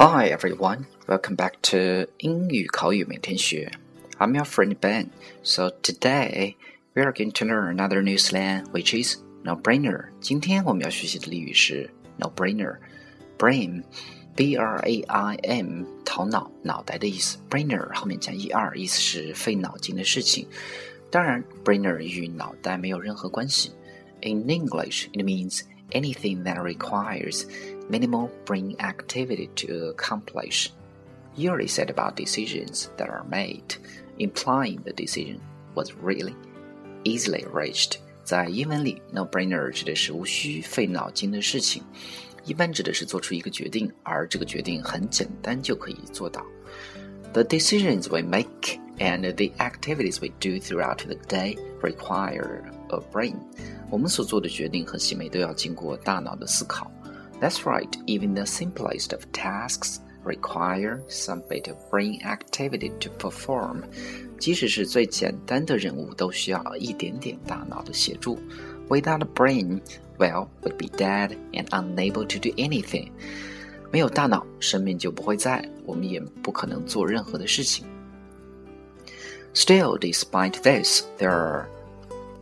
Hi everyone, welcome back to 英语口语每天学. I'm your friend Ben. So today we are going to learn another new slang, which is no-brainer. 今天我们要学习的俚语是 no-brainer. Brain, B-R-A-I-M，头脑、脑袋的意思。Brainer 后面加 er，意思是费脑筋的事情。当然，brainer 与脑袋没有任何关系。In English, it means anything that requires minimal brain activity to accomplish. Usually said about decisions that are made, implying the decision was really easily reached. 在英文里，no-brainer 指的是无需费脑筋的事情，一般指的是做出一个决定，而这个决定很简单就可以做到。The decisions we make and the activities we do throughout the day require a brain. 我们所做的决定和行为都要经过大脑的思考。That's right, even the simplest of tasks require some bit of brain activity to perform. 即使是最简单的任务，都需要一点点大脑的协助。Without a brain, well, we'd be dead and unable to do anything. 没有大脑，生命就不会在，我们也不可能做任何的事情。 Still, despite this, there are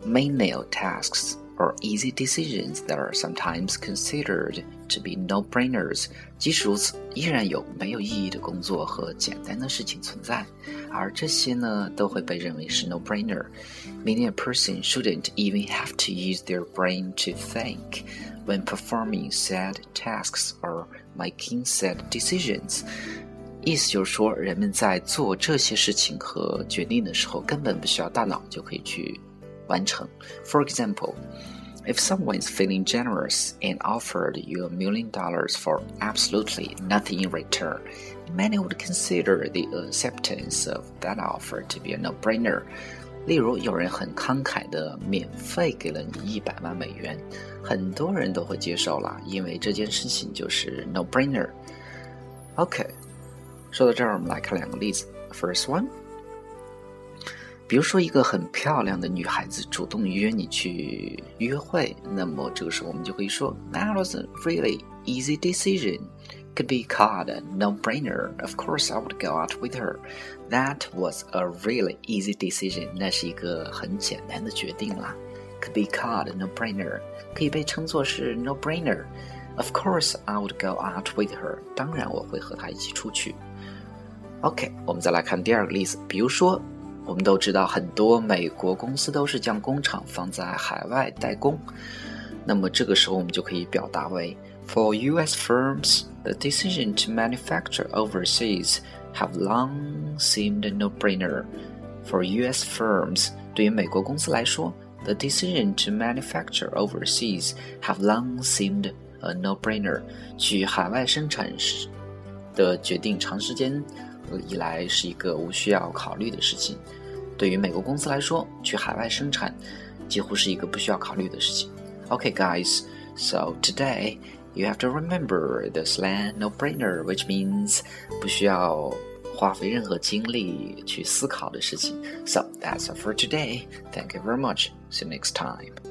menial tasks or easy decisions that are sometimes considered to be no-brainers。即使如此，依然有没有意义的工作和简单的事情存在，而这些呢，都会被认为是 no-brainer。Meaning a person shouldn't even have to use their brain to think when performing said tasks or making said decisions。 意思就是说，人们在做这些事情和决定的时候，根本不需要大脑就可以去完成。For example, if someone is feeling generous and offered you a million dollars for absolutely nothing in return, many would consider the acceptance of that offer to be a no-brainer. 例如，有人很慷慨的免费给了你一百万美元，很多人都会接受了，因为这件事情就是 no-brainer。OK， 说到这儿，我们来看两个例子。First one。比如说，一个很漂亮的女孩子主动约你去约会，那么这个时候我们就可以说，That was a really easy decision. Could be called a no-brainer. Of course, I would go out with her. That was a really easy decision. 那是一个很简单的决定啦。Could be called a no-brainer. 可以被称作是 no-brainer. Of course, I would go out with her. 当然，我会和她一起出去。 OK，我们再来看第二个例子，比如说。我们都知道，很多美国公司都是将工厂放在海外代工。那么这个时候，我们就可以表达为：For U.S. firms, the decision to manufacture overseas have long seemed no-brainer. For U.S. firms，对于美国公司来说，the decision to manufacture overseas have long seemed a no-brainer。去海外生产时的决定，长时间以来是一个无需要考虑的事情。对于美国公司来说，去海外生产几乎是一个不需要考虑的事情。Okay, guys, so today you have to remember the slang no-brainer, which means 不需要花费任何精力去思考的事情。So that's all for today. Thank you very much. See you next time.